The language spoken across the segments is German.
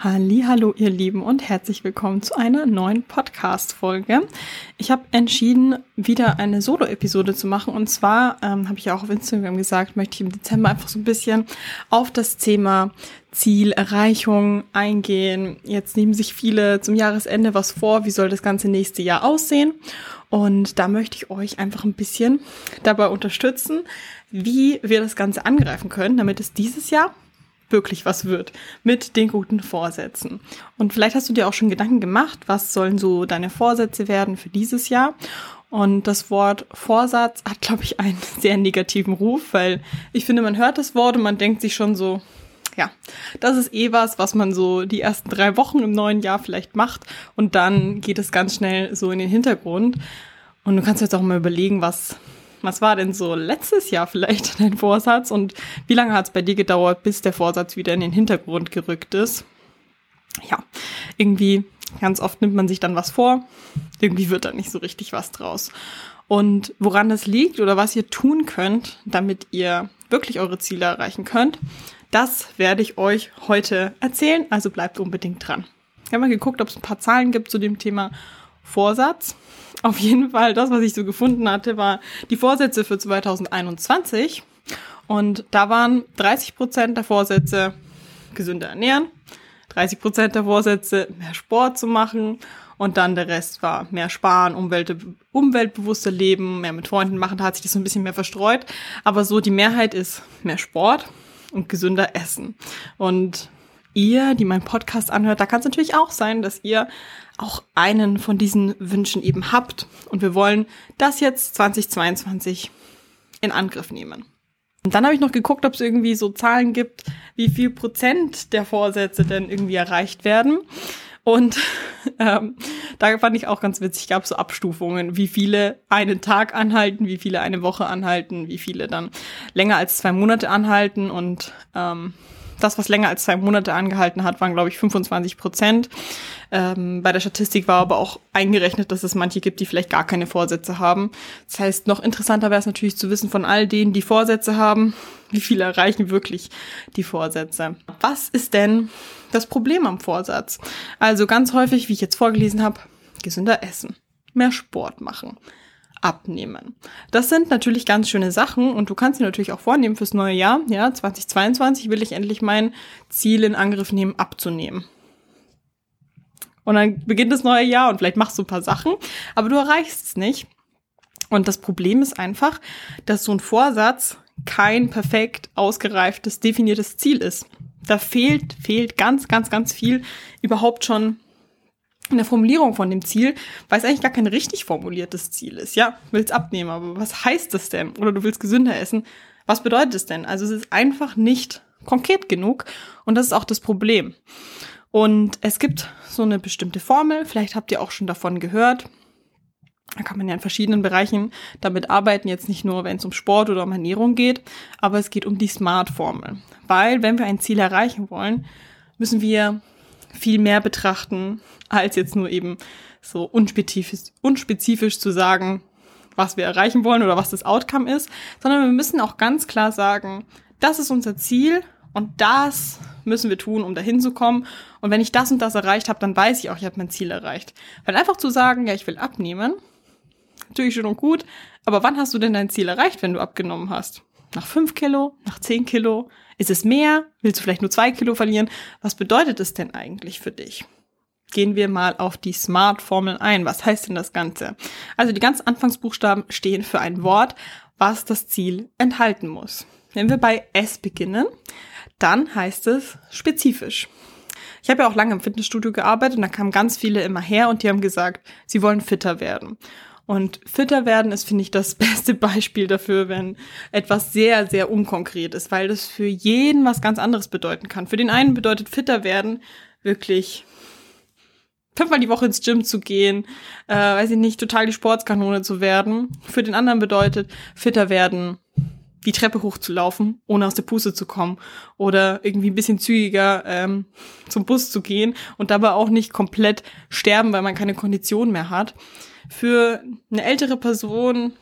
Hallo, ihr Lieben und herzlich willkommen zu einer neuen Podcast Folge. Ich habe entschieden, wieder eine Solo Episode zu machen und zwar ähm, habe ich ja auch auf Instagram gesagt, möchte ich im Dezember einfach so ein bisschen auf das Thema Zielerreichung eingehen. Jetzt nehmen sich viele zum Jahresende was vor, wie soll das ganze nächste Jahr aussehen? Und da möchte ich euch einfach ein bisschen dabei unterstützen, wie wir das Ganze angreifen können, damit es dieses Jahr wirklich was wird mit den guten Vorsätzen. Und vielleicht hast du dir auch schon Gedanken gemacht, was sollen so deine Vorsätze werden für dieses Jahr? Und das Wort Vorsatz hat, glaube ich, einen sehr negativen Ruf, weil ich finde, man hört das Wort und man denkt sich schon so, ja, das ist eh was, was man so die ersten drei Wochen im neuen Jahr vielleicht macht und dann geht es ganz schnell so in den Hintergrund. Und du kannst jetzt auch mal überlegen, was was war denn so letztes Jahr vielleicht dein Vorsatz und wie lange hat es bei dir gedauert, bis der Vorsatz wieder in den Hintergrund gerückt ist? Ja, irgendwie ganz oft nimmt man sich dann was vor, irgendwie wird da nicht so richtig was draus. Und woran das liegt oder was ihr tun könnt, damit ihr wirklich eure Ziele erreichen könnt, das werde ich euch heute erzählen, also bleibt unbedingt dran. Ich habe mal geguckt, ob es ein paar Zahlen gibt zu dem Thema Vorsatz. Auf jeden Fall, das, was ich so gefunden hatte, war die Vorsätze für 2021. Und da waren 30 Prozent der Vorsätze gesünder ernähren, 30 Prozent der Vorsätze mehr Sport zu machen und dann der Rest war mehr sparen, Umwelt, umweltbewusster leben, mehr mit Freunden machen. Da hat sich das so ein bisschen mehr verstreut. Aber so die Mehrheit ist mehr Sport und gesünder essen. Und ihr, die meinen Podcast anhört, da kann es natürlich auch sein, dass ihr auch einen von diesen Wünschen eben habt. Und wir wollen das jetzt 2022 in Angriff nehmen. Und dann habe ich noch geguckt, ob es irgendwie so Zahlen gibt, wie viel Prozent der Vorsätze denn irgendwie erreicht werden. Und ähm, da fand ich auch ganz witzig, gab so Abstufungen, wie viele einen Tag anhalten, wie viele eine Woche anhalten, wie viele dann länger als zwei Monate anhalten und ähm, das, was länger als zwei Monate angehalten hat, waren, glaube ich, 25 Prozent. Ähm, bei der Statistik war aber auch eingerechnet, dass es manche gibt, die vielleicht gar keine Vorsätze haben. Das heißt, noch interessanter wäre es natürlich zu wissen von all denen, die Vorsätze haben, wie viele erreichen wirklich die Vorsätze. Was ist denn das Problem am Vorsatz? Also ganz häufig, wie ich jetzt vorgelesen habe, gesünder essen, mehr Sport machen, abnehmen. Das sind natürlich ganz schöne Sachen und du kannst dir natürlich auch vornehmen fürs neue Jahr. Ja, 2022 will ich endlich mein Ziel in Angriff nehmen, abzunehmen. Und dann beginnt das neue Jahr und vielleicht machst du ein paar Sachen, aber du erreichst es nicht. Und das Problem ist einfach, dass so ein Vorsatz kein perfekt ausgereiftes, definiertes Ziel ist. Da fehlt, fehlt ganz, ganz, ganz viel überhaupt schon in der Formulierung von dem Ziel, weil es eigentlich gar kein richtig formuliertes Ziel ist. Ja, willst abnehmen, aber was heißt das denn? Oder du willst gesünder essen. Was bedeutet es denn? Also es ist einfach nicht konkret genug und das ist auch das Problem. Und es gibt so eine bestimmte Formel, vielleicht habt ihr auch schon davon gehört. Da kann man ja in verschiedenen Bereichen damit arbeiten, jetzt nicht nur, wenn es um Sport oder um Ernährung geht, aber es geht um die Smart-Formel. Weil, wenn wir ein Ziel erreichen wollen, müssen wir viel mehr betrachten, als jetzt nur eben so unspezifisch, unspezifisch zu sagen, was wir erreichen wollen oder was das Outcome ist, sondern wir müssen auch ganz klar sagen, das ist unser Ziel und das müssen wir tun, um dahin zu kommen. Und wenn ich das und das erreicht habe, dann weiß ich auch, ich habe mein Ziel erreicht. Weil einfach zu sagen, ja, ich will abnehmen, natürlich schön und gut, aber wann hast du denn dein Ziel erreicht, wenn du abgenommen hast? Nach fünf Kilo? Nach zehn Kilo? Ist es mehr? Willst du vielleicht nur zwei Kilo verlieren? Was bedeutet es denn eigentlich für dich? Gehen wir mal auf die Smart-Formel ein. Was heißt denn das Ganze? Also die ganzen Anfangsbuchstaben stehen für ein Wort, was das Ziel enthalten muss. Wenn wir bei S beginnen, dann heißt es spezifisch. Ich habe ja auch lange im Fitnessstudio gearbeitet und da kamen ganz viele immer her und die haben gesagt, sie wollen fitter werden. Und fitter werden ist, finde ich, das beste Beispiel dafür, wenn etwas sehr, sehr unkonkret ist, weil das für jeden was ganz anderes bedeuten kann. Für den einen bedeutet fitter werden wirklich fünfmal die Woche ins Gym zu gehen, äh, weiß ich nicht, total die Sportskanone zu werden. Für den anderen bedeutet fitter werden, die Treppe hochzulaufen, ohne aus der Puste zu kommen. Oder irgendwie ein bisschen zügiger ähm, zum Bus zu gehen und dabei auch nicht komplett sterben, weil man keine Kondition mehr hat. Für eine ältere Person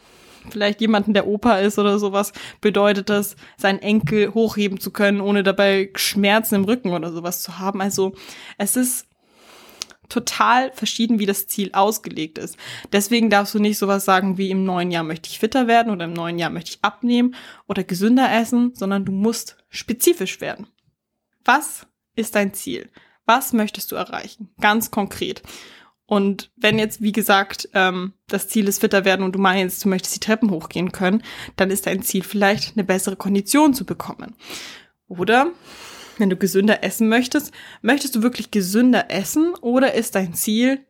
vielleicht jemanden, der Opa ist oder sowas, bedeutet das, seinen Enkel hochheben zu können, ohne dabei Schmerzen im Rücken oder sowas zu haben. Also es ist total verschieden, wie das Ziel ausgelegt ist. Deswegen darfst du nicht sowas sagen wie im neuen Jahr möchte ich fitter werden oder im neuen Jahr möchte ich abnehmen oder gesünder essen, sondern du musst spezifisch werden. Was ist dein Ziel? Was möchtest du erreichen? Ganz konkret. Und wenn jetzt, wie gesagt, ähm, das Ziel ist fitter werden und du meinst, du möchtest die Treppen hochgehen können, dann ist dein Ziel vielleicht eine bessere Kondition zu bekommen. Oder wenn du gesünder essen möchtest, möchtest du wirklich gesünder essen oder ist dein Ziel,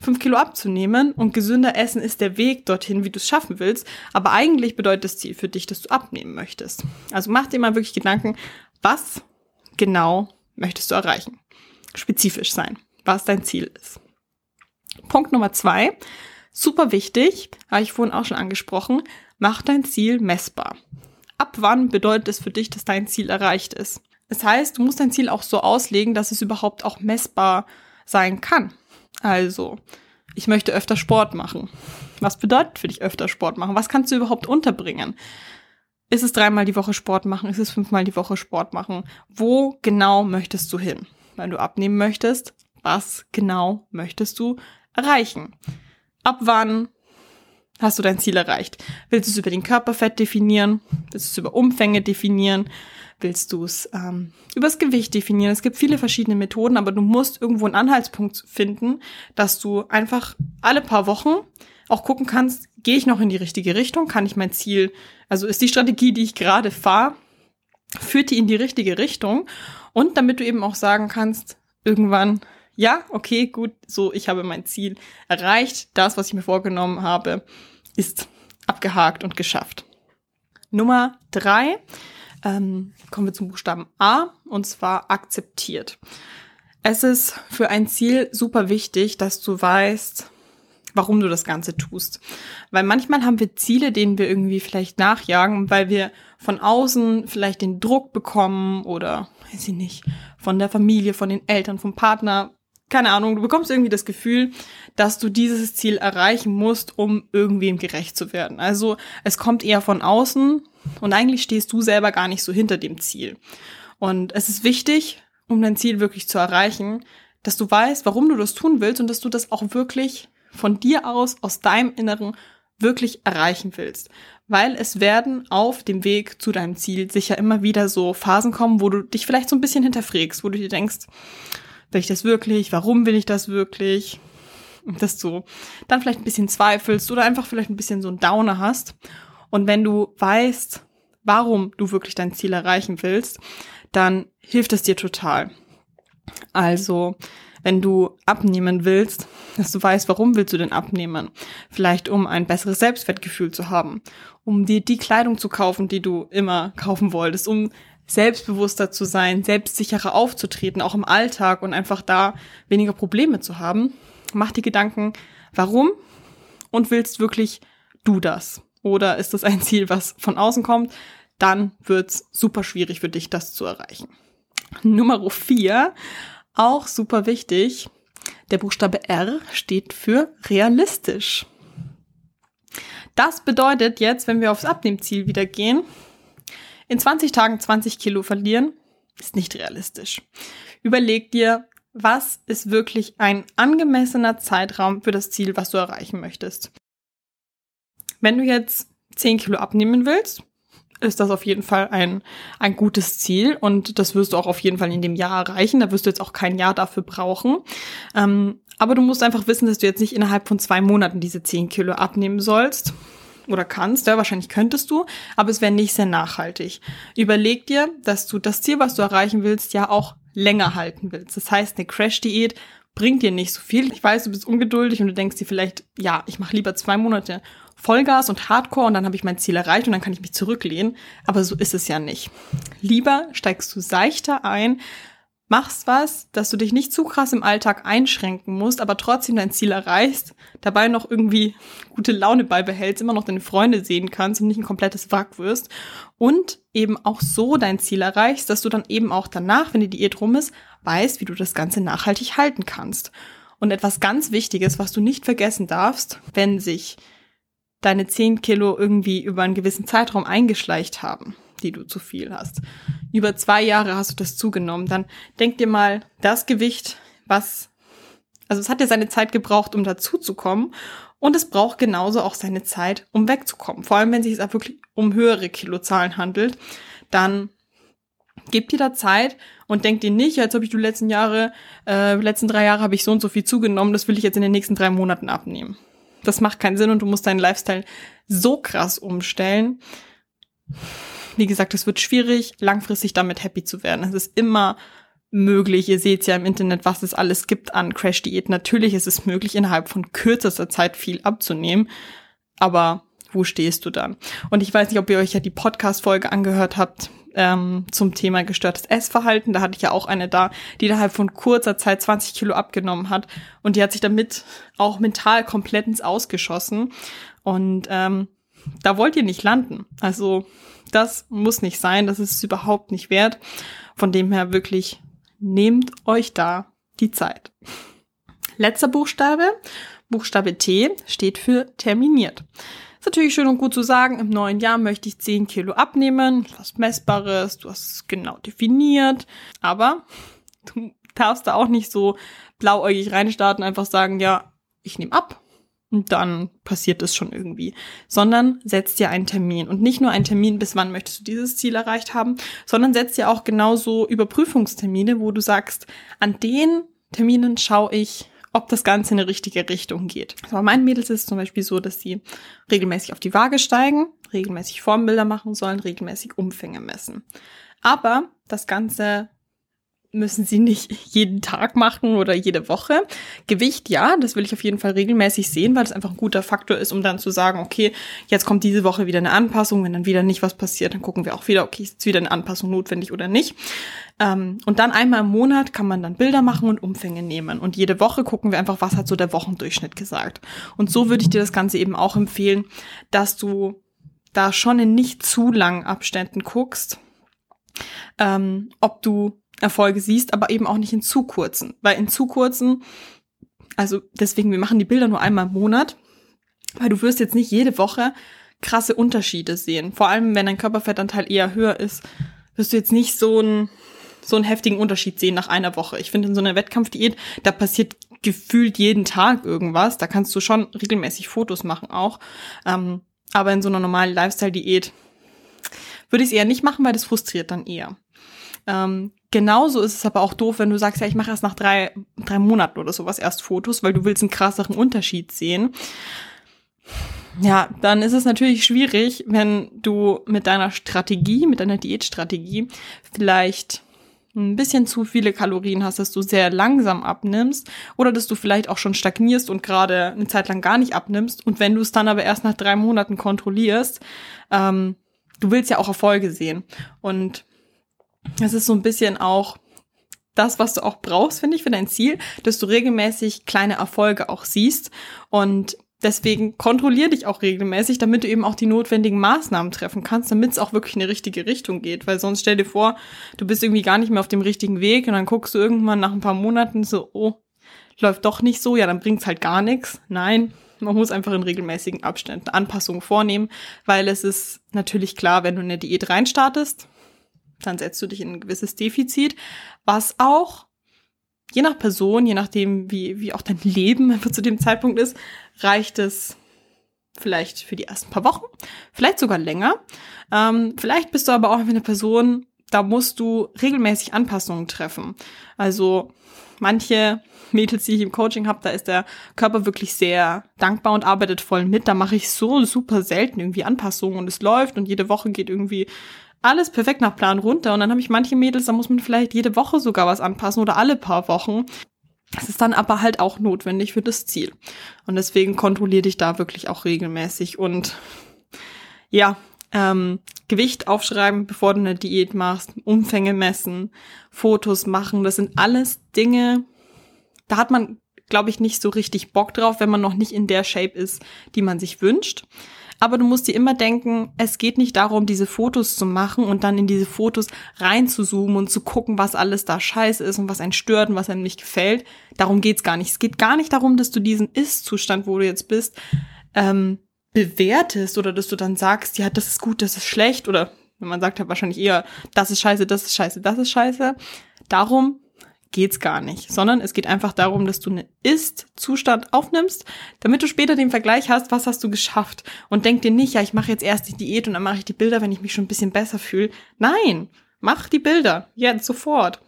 fünf Kilo abzunehmen und gesünder essen ist der Weg dorthin, wie du es schaffen willst. Aber eigentlich bedeutet das Ziel für dich, dass du abnehmen möchtest. Also mach dir mal wirklich Gedanken, was genau möchtest du erreichen? Spezifisch sein, was dein Ziel ist. Punkt Nummer zwei, super wichtig, habe ich vorhin auch schon angesprochen, mach dein Ziel messbar. Ab wann bedeutet es für dich, dass dein Ziel erreicht ist? Das heißt, du musst dein Ziel auch so auslegen, dass es überhaupt auch messbar sein kann. Also, ich möchte öfter Sport machen. Was bedeutet für dich öfter Sport machen? Was kannst du überhaupt unterbringen? Ist es dreimal die Woche Sport machen? Ist es fünfmal die Woche Sport machen? Wo genau möchtest du hin? Wenn du abnehmen möchtest, was genau möchtest du erreichen? Ab wann hast du dein Ziel erreicht? Willst du es über den Körperfett definieren? Willst du es über Umfänge definieren? willst du es ähm, übers Gewicht definieren. Es gibt viele verschiedene Methoden, aber du musst irgendwo einen Anhaltspunkt finden, dass du einfach alle paar Wochen auch gucken kannst, gehe ich noch in die richtige Richtung? Kann ich mein Ziel, also ist die Strategie, die ich gerade fahre, führt die in die richtige Richtung? Und damit du eben auch sagen kannst, irgendwann, ja, okay, gut, so, ich habe mein Ziel erreicht. Das, was ich mir vorgenommen habe, ist abgehakt und geschafft. Nummer drei ähm, kommen wir zum Buchstaben A und zwar akzeptiert. Es ist für ein Ziel super wichtig, dass du weißt, warum du das Ganze tust. Weil manchmal haben wir Ziele, denen wir irgendwie vielleicht nachjagen, weil wir von außen vielleicht den Druck bekommen oder, weiß ich nicht, von der Familie, von den Eltern, vom Partner, keine Ahnung, du bekommst irgendwie das Gefühl, dass du dieses Ziel erreichen musst, um irgendwem gerecht zu werden. Also es kommt eher von außen und eigentlich stehst du selber gar nicht so hinter dem Ziel. Und es ist wichtig, um dein Ziel wirklich zu erreichen, dass du weißt, warum du das tun willst und dass du das auch wirklich von dir aus, aus deinem Inneren wirklich erreichen willst. Weil es werden auf dem Weg zu deinem Ziel sicher immer wieder so Phasen kommen, wo du dich vielleicht so ein bisschen hinterfragst, wo du dir denkst, will ich das wirklich? Warum will ich das wirklich? Dass du dann vielleicht ein bisschen zweifelst oder einfach vielleicht ein bisschen so ein Downer hast. Und wenn du weißt, warum du wirklich dein Ziel erreichen willst, dann hilft es dir total. Also, wenn du abnehmen willst, dass du weißt, warum willst du denn abnehmen? Vielleicht um ein besseres Selbstwertgefühl zu haben, um dir die Kleidung zu kaufen, die du immer kaufen wolltest, um selbstbewusster zu sein, selbstsicherer aufzutreten, auch im Alltag und einfach da weniger Probleme zu haben. Mach dir Gedanken, warum und willst wirklich du das? Oder ist das ein Ziel, was von außen kommt? Dann wird's super schwierig für dich, das zu erreichen. Nummer vier, auch super wichtig. Der Buchstabe R steht für realistisch. Das bedeutet jetzt, wenn wir aufs Abnehmziel wieder gehen, in 20 Tagen 20 Kilo verlieren ist nicht realistisch. Überleg dir, was ist wirklich ein angemessener Zeitraum für das Ziel, was du erreichen möchtest. Wenn du jetzt 10 Kilo abnehmen willst, ist das auf jeden Fall ein, ein gutes Ziel und das wirst du auch auf jeden Fall in dem Jahr erreichen. Da wirst du jetzt auch kein Jahr dafür brauchen. Ähm, aber du musst einfach wissen, dass du jetzt nicht innerhalb von zwei Monaten diese 10 Kilo abnehmen sollst, oder kannst, ja, wahrscheinlich könntest du, aber es wäre nicht sehr nachhaltig. Überleg dir, dass du das Ziel, was du erreichen willst, ja auch länger halten willst. Das heißt, eine Crash-Diät bringt dir nicht so viel. Ich weiß, du bist ungeduldig und du denkst dir vielleicht, ja, ich mache lieber zwei Monate Vollgas und Hardcore und dann habe ich mein Ziel erreicht und dann kann ich mich zurücklehnen. Aber so ist es ja nicht. Lieber steigst du seichter ein, machst was, dass du dich nicht zu krass im Alltag einschränken musst, aber trotzdem dein Ziel erreichst, dabei noch irgendwie gute Laune beibehältst, immer noch deine Freunde sehen kannst und nicht ein komplettes Wrack wirst und eben auch so dein Ziel erreichst, dass du dann eben auch danach, wenn die Diät rum ist, weißt, wie du das Ganze nachhaltig halten kannst. Und etwas ganz Wichtiges, was du nicht vergessen darfst, wenn sich deine 10 Kilo irgendwie über einen gewissen Zeitraum eingeschleicht haben, die du zu viel hast. Über zwei Jahre hast du das zugenommen. Dann denk dir mal das Gewicht, was, also es hat ja seine Zeit gebraucht, um dazu zu kommen. Und es braucht genauso auch seine Zeit, um wegzukommen. Vor allem, wenn sich es auch wirklich um höhere Kilozahlen handelt, dann Gib dir da Zeit und denk dir nicht, als ob ich die letzten Jahre, äh, letzten drei Jahre habe ich so und so viel zugenommen, das will ich jetzt in den nächsten drei Monaten abnehmen. Das macht keinen Sinn und du musst deinen Lifestyle so krass umstellen. Wie gesagt, es wird schwierig, langfristig damit happy zu werden. Es ist immer möglich. Ihr seht ja im Internet, was es alles gibt an Crash-Diät. Natürlich ist es möglich, innerhalb von kürzester Zeit viel abzunehmen. Aber wo stehst du dann? Und ich weiß nicht, ob ihr euch ja die Podcast-Folge angehört habt ähm, zum Thema gestörtes Essverhalten. Da hatte ich ja auch eine da, die innerhalb von kurzer Zeit 20 Kilo abgenommen hat. Und die hat sich damit auch mental komplett ins Ausgeschossen. Und ähm, da wollt ihr nicht landen. Also das muss nicht sein, das ist überhaupt nicht wert. Von dem her wirklich nehmt euch da die Zeit. Letzter Buchstabe, Buchstabe T, steht für terminiert. Ist natürlich schön und gut zu sagen, im neuen Jahr möchte ich 10 Kilo abnehmen, was Messbares, du hast es genau definiert, aber du darfst da auch nicht so blauäugig reinstarten, einfach sagen, ja, ich nehme ab dann passiert es schon irgendwie, sondern setzt dir einen Termin und nicht nur einen Termin, bis wann möchtest du dieses Ziel erreicht haben, sondern setzt dir auch genauso Überprüfungstermine, wo du sagst, an den Terminen schaue ich, ob das Ganze in eine richtige Richtung geht. Also bei meinen Mädels ist es zum Beispiel so, dass sie regelmäßig auf die Waage steigen, regelmäßig Formbilder machen sollen, regelmäßig Umfänge messen. Aber das Ganze müssen sie nicht jeden Tag machen oder jede Woche. Gewicht, ja, das will ich auf jeden Fall regelmäßig sehen, weil das einfach ein guter Faktor ist, um dann zu sagen, okay, jetzt kommt diese Woche wieder eine Anpassung, wenn dann wieder nicht was passiert, dann gucken wir auch wieder, okay, ist wieder eine Anpassung notwendig oder nicht. Ähm, und dann einmal im Monat kann man dann Bilder machen und Umfänge nehmen. Und jede Woche gucken wir einfach, was hat so der Wochendurchschnitt gesagt. Und so würde ich dir das Ganze eben auch empfehlen, dass du da schon in nicht zu langen Abständen guckst, ähm, ob du Erfolge siehst, aber eben auch nicht in zu kurzen. Weil in zu kurzen, also deswegen, wir machen die Bilder nur einmal im Monat, weil du wirst jetzt nicht jede Woche krasse Unterschiede sehen. Vor allem, wenn dein Körperfettanteil eher höher ist, wirst du jetzt nicht so einen, so einen heftigen Unterschied sehen nach einer Woche. Ich finde, in so einer Wettkampfdiät, da passiert gefühlt jeden Tag irgendwas. Da kannst du schon regelmäßig Fotos machen auch. Ähm, aber in so einer normalen Lifestyle-Diät würde ich es eher nicht machen, weil das frustriert dann eher. Ähm, genauso ist es aber auch doof, wenn du sagst, ja, ich mache erst nach drei, drei Monaten oder sowas erst Fotos, weil du willst einen krasseren Unterschied sehen. Ja, dann ist es natürlich schwierig, wenn du mit deiner Strategie, mit deiner Diätstrategie vielleicht ein bisschen zu viele Kalorien hast, dass du sehr langsam abnimmst oder dass du vielleicht auch schon stagnierst und gerade eine Zeit lang gar nicht abnimmst und wenn du es dann aber erst nach drei Monaten kontrollierst, ähm, du willst ja auch Erfolge sehen und es ist so ein bisschen auch das, was du auch brauchst, finde ich, für dein Ziel, dass du regelmäßig kleine Erfolge auch siehst und Deswegen kontrollier dich auch regelmäßig, damit du eben auch die notwendigen Maßnahmen treffen kannst, damit es auch wirklich in eine richtige Richtung geht. Weil sonst stell dir vor, du bist irgendwie gar nicht mehr auf dem richtigen Weg und dann guckst du irgendwann nach ein paar Monaten so, oh, läuft doch nicht so, ja, dann bringt's halt gar nichts. Nein, man muss einfach in regelmäßigen Abständen Anpassungen vornehmen, weil es ist natürlich klar, wenn du in eine Diät reinstartest, dann setzt du dich in ein gewisses Defizit, was auch je nach Person, je nachdem, wie, wie auch dein Leben zu dem Zeitpunkt ist, reicht es vielleicht für die ersten paar Wochen, vielleicht sogar länger. Ähm, vielleicht bist du aber auch eine Person, da musst du regelmäßig Anpassungen treffen. Also manche Mädels, die ich im Coaching habe, da ist der Körper wirklich sehr dankbar und arbeitet voll mit. Da mache ich so super selten irgendwie Anpassungen und es läuft und jede Woche geht irgendwie alles perfekt nach Plan runter. Und dann habe ich manche Mädels, da muss man vielleicht jede Woche sogar was anpassen oder alle paar Wochen. Das ist dann aber halt auch notwendig für das Ziel. Und deswegen kontrolliere dich da wirklich auch regelmäßig und ja, ähm, Gewicht aufschreiben, bevor du eine Diät machst, Umfänge messen, Fotos machen, das sind alles Dinge, da hat man, glaube ich, nicht so richtig Bock drauf, wenn man noch nicht in der Shape ist, die man sich wünscht. Aber du musst dir immer denken, es geht nicht darum, diese Fotos zu machen und dann in diese Fotos reinzuzoomen und zu gucken, was alles da scheiße ist und was einen stört und was einem nicht gefällt. Darum geht's gar nicht. Es geht gar nicht darum, dass du diesen Ist-Zustand, wo du jetzt bist, ähm, bewertest oder dass du dann sagst, ja, das ist gut, das ist schlecht oder wenn man sagt halt wahrscheinlich eher, das ist scheiße, das ist scheiße, das ist scheiße. Darum geht's gar nicht, sondern es geht einfach darum, dass du einen Ist-Zustand aufnimmst, damit du später den Vergleich hast, was hast du geschafft und denk dir nicht, ja, ich mache jetzt erst die Diät und dann mache ich die Bilder, wenn ich mich schon ein bisschen besser fühle. Nein, mach die Bilder jetzt sofort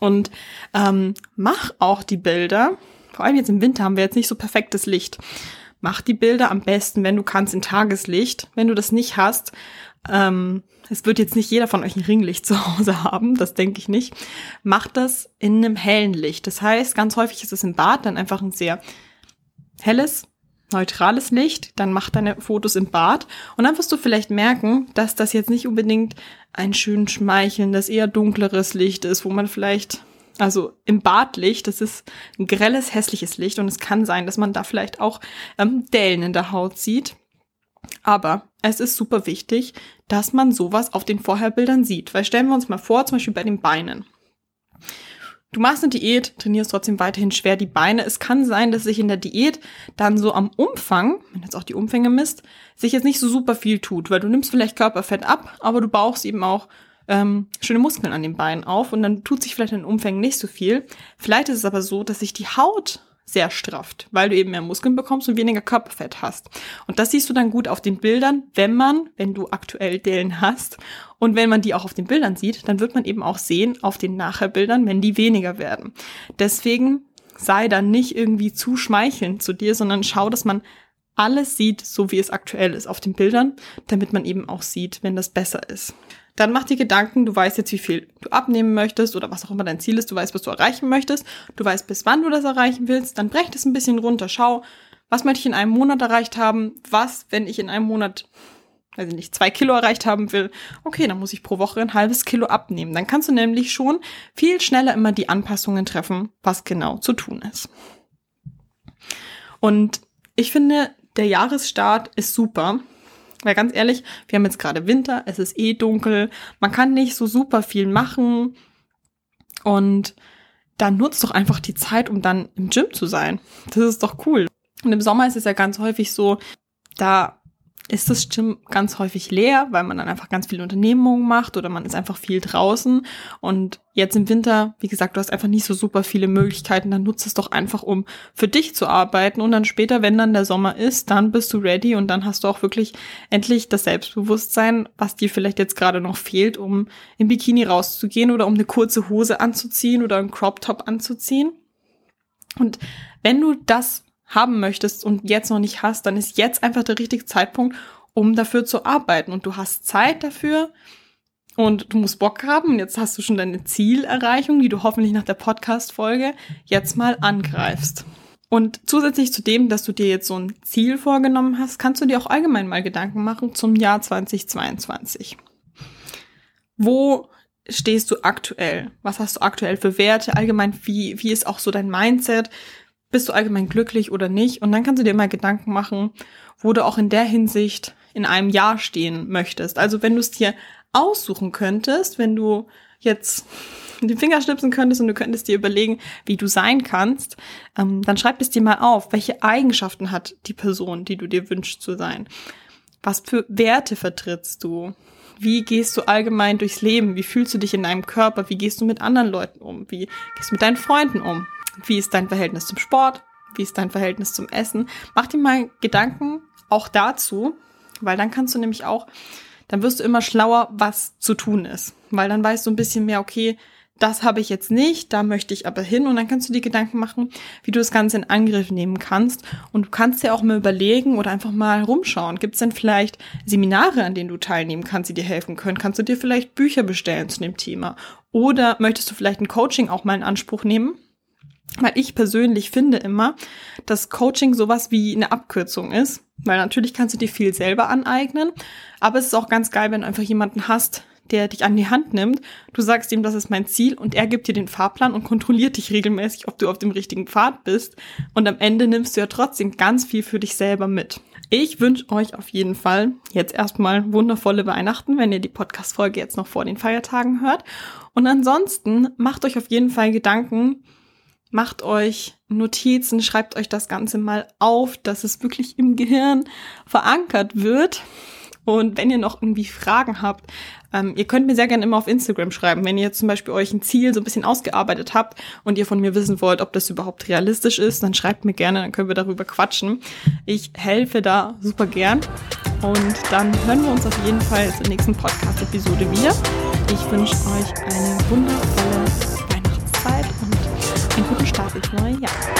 und ähm, mach auch die Bilder. Vor allem jetzt im Winter haben wir jetzt nicht so perfektes Licht. Mach die Bilder am besten, wenn du kannst, in Tageslicht. Wenn du das nicht hast, ähm, es wird jetzt nicht jeder von euch ein Ringlicht zu Hause haben, das denke ich nicht. Macht das in einem hellen Licht. Das heißt, ganz häufig ist es im Bad dann einfach ein sehr helles, neutrales Licht. Dann mach deine Fotos im Bad und dann wirst du vielleicht merken, dass das jetzt nicht unbedingt ein schön schmeichelndes, eher dunkleres Licht ist, wo man vielleicht also im Badlicht, das ist ein grelles, hässliches Licht und es kann sein, dass man da vielleicht auch ähm, Dellen in der Haut sieht. Aber es ist super wichtig, dass man sowas auf den Vorherbildern sieht. Weil stellen wir uns mal vor, zum Beispiel bei den Beinen. Du machst eine Diät, trainierst trotzdem weiterhin schwer die Beine. Es kann sein, dass sich in der Diät dann so am Umfang, wenn jetzt auch die Umfänge misst, sich jetzt nicht so super viel tut, weil du nimmst vielleicht Körperfett ab, aber du baust eben auch ähm, schöne Muskeln an den Beinen auf und dann tut sich vielleicht in den Umfängen nicht so viel. Vielleicht ist es aber so, dass sich die Haut sehr strafft, weil du eben mehr Muskeln bekommst und weniger Körperfett hast. Und das siehst du dann gut auf den Bildern, wenn man, wenn du aktuell Dellen hast und wenn man die auch auf den Bildern sieht, dann wird man eben auch sehen auf den Nachherbildern, wenn die weniger werden. Deswegen sei dann nicht irgendwie zu schmeichelnd zu dir, sondern schau, dass man alles sieht, so wie es aktuell ist auf den Bildern, damit man eben auch sieht, wenn das besser ist. Dann mach dir Gedanken, du weißt jetzt, wie viel du abnehmen möchtest oder was auch immer dein Ziel ist, du weißt, was du erreichen möchtest, du weißt, bis wann du das erreichen willst, dann brech das ein bisschen runter, schau, was möchte ich in einem Monat erreicht haben, was, wenn ich in einem Monat, weiß ich nicht, zwei Kilo erreicht haben will, okay, dann muss ich pro Woche ein halbes Kilo abnehmen. Dann kannst du nämlich schon viel schneller immer die Anpassungen treffen, was genau zu tun ist. Und ich finde, der Jahresstart ist super, weil ganz ehrlich, wir haben jetzt gerade Winter, es ist eh dunkel, man kann nicht so super viel machen und dann nutzt doch einfach die Zeit, um dann im Gym zu sein. Das ist doch cool. Und im Sommer ist es ja ganz häufig so, da ist das Gym ganz häufig leer, weil man dann einfach ganz viele Unternehmungen macht oder man ist einfach viel draußen. Und jetzt im Winter, wie gesagt, du hast einfach nicht so super viele Möglichkeiten, dann nutzt es doch einfach, um für dich zu arbeiten. Und dann später, wenn dann der Sommer ist, dann bist du ready und dann hast du auch wirklich endlich das Selbstbewusstsein, was dir vielleicht jetzt gerade noch fehlt, um im Bikini rauszugehen oder um eine kurze Hose anzuziehen oder einen Crop Top anzuziehen. Und wenn du das haben möchtest und jetzt noch nicht hast, dann ist jetzt einfach der richtige Zeitpunkt, um dafür zu arbeiten. Und du hast Zeit dafür und du musst Bock haben. Und jetzt hast du schon deine Zielerreichung, die du hoffentlich nach der Podcast-Folge jetzt mal angreifst. Und zusätzlich zu dem, dass du dir jetzt so ein Ziel vorgenommen hast, kannst du dir auch allgemein mal Gedanken machen zum Jahr 2022. Wo stehst du aktuell? Was hast du aktuell für Werte? Allgemein, wie, wie ist auch so dein Mindset? Bist du allgemein glücklich oder nicht? Und dann kannst du dir mal Gedanken machen, wo du auch in der Hinsicht in einem Jahr stehen möchtest. Also wenn du es dir aussuchen könntest, wenn du jetzt den Finger schnipsen könntest und du könntest dir überlegen, wie du sein kannst, ähm, dann schreib es dir mal auf, welche Eigenschaften hat die Person, die du dir wünschst zu sein. Was für Werte vertrittst du? Wie gehst du allgemein durchs Leben? Wie fühlst du dich in deinem Körper? Wie gehst du mit anderen Leuten um? Wie gehst du mit deinen Freunden um? Wie ist dein Verhältnis zum Sport? Wie ist dein Verhältnis zum Essen? Mach dir mal Gedanken auch dazu, weil dann kannst du nämlich auch, dann wirst du immer schlauer, was zu tun ist. Weil dann weißt du ein bisschen mehr, okay, das habe ich jetzt nicht, da möchte ich aber hin und dann kannst du dir Gedanken machen, wie du das Ganze in Angriff nehmen kannst und du kannst dir auch mal überlegen oder einfach mal rumschauen. Gibt es denn vielleicht Seminare, an denen du teilnehmen kannst, die dir helfen können? Kannst du dir vielleicht Bücher bestellen zu dem Thema? Oder möchtest du vielleicht ein Coaching auch mal in Anspruch nehmen? Weil ich persönlich finde immer, dass Coaching sowas wie eine Abkürzung ist. Weil natürlich kannst du dir viel selber aneignen, aber es ist auch ganz geil, wenn du einfach jemanden hast, der dich an die Hand nimmt. Du sagst ihm, das ist mein Ziel und er gibt dir den Fahrplan und kontrolliert dich regelmäßig, ob du auf dem richtigen Pfad bist. Und am Ende nimmst du ja trotzdem ganz viel für dich selber mit. Ich wünsche euch auf jeden Fall jetzt erstmal wundervolle Weihnachten, wenn ihr die Podcast-Folge jetzt noch vor den Feiertagen hört. Und ansonsten macht euch auf jeden Fall Gedanken, macht euch Notizen, schreibt euch das Ganze mal auf, dass es wirklich im Gehirn verankert wird. Und wenn ihr noch irgendwie Fragen habt, ähm, ihr könnt mir sehr gerne immer auf Instagram schreiben, wenn ihr zum Beispiel euch ein Ziel so ein bisschen ausgearbeitet habt und ihr von mir wissen wollt, ob das überhaupt realistisch ist, dann schreibt mir gerne, dann können wir darüber quatschen. Ich helfe da super gern. Und dann hören wir uns auf jeden Fall zur nächsten Podcast-Episode wieder. Ich wünsche euch eine wundervolle Yeah.